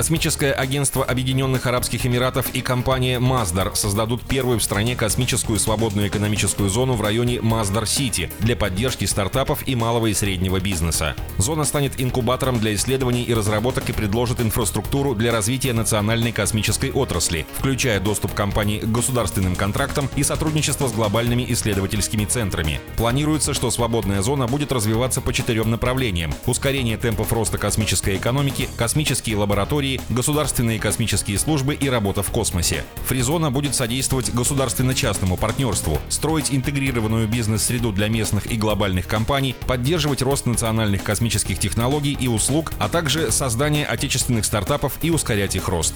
Космическое агентство Объединенных Арабских Эмиратов и компания Маздар создадут первую в стране космическую свободную экономическую зону в районе Маздар-Сити для поддержки стартапов и малого и среднего бизнеса. Зона станет инкубатором для исследований и разработок и предложит инфраструктуру для развития национальной космической отрасли, включая доступ компаний к государственным контрактам и сотрудничество с глобальными исследовательскими центрами. Планируется, что свободная зона будет развиваться по четырем направлениям – ускорение темпов роста космической экономики, космические лаборатории, лаборатории, государственные космические службы и работа в космосе. Фризона будет содействовать государственно-частному партнерству, строить интегрированную бизнес-среду для местных и глобальных компаний, поддерживать рост национальных космических технологий и услуг, а также создание отечественных стартапов и ускорять их рост.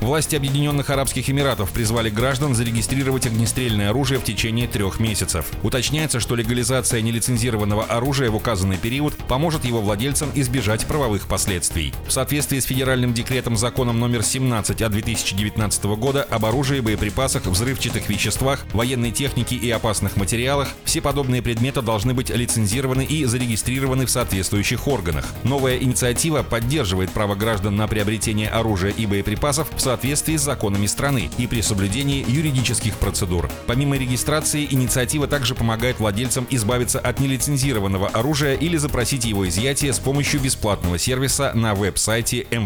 Власти Объединенных Арабских Эмиратов призвали граждан зарегистрировать огнестрельное оружие в течение трех месяцев. Уточняется, что легализация нелицензированного оружия в указанный период поможет его владельцам избежать правовых последствий. В соответствии с федеральным декретом законом номер 17 от 2019 года об оружии, боеприпасах, взрывчатых веществах, военной технике и опасных материалах, все подобные предметы должны быть лицензированы и зарегистрированы в соответствующих органах. Новая инициатива поддерживает право граждан на приобретение оружия и боеприпасов в соответствии с законами страны и при соблюдении юридических процедур. Помимо регистрации, инициатива также помогает владельцам избавиться от нелицензированного оружия или запросить его изъятие с помощью бесплатного сервиса на веб-сайте МВД.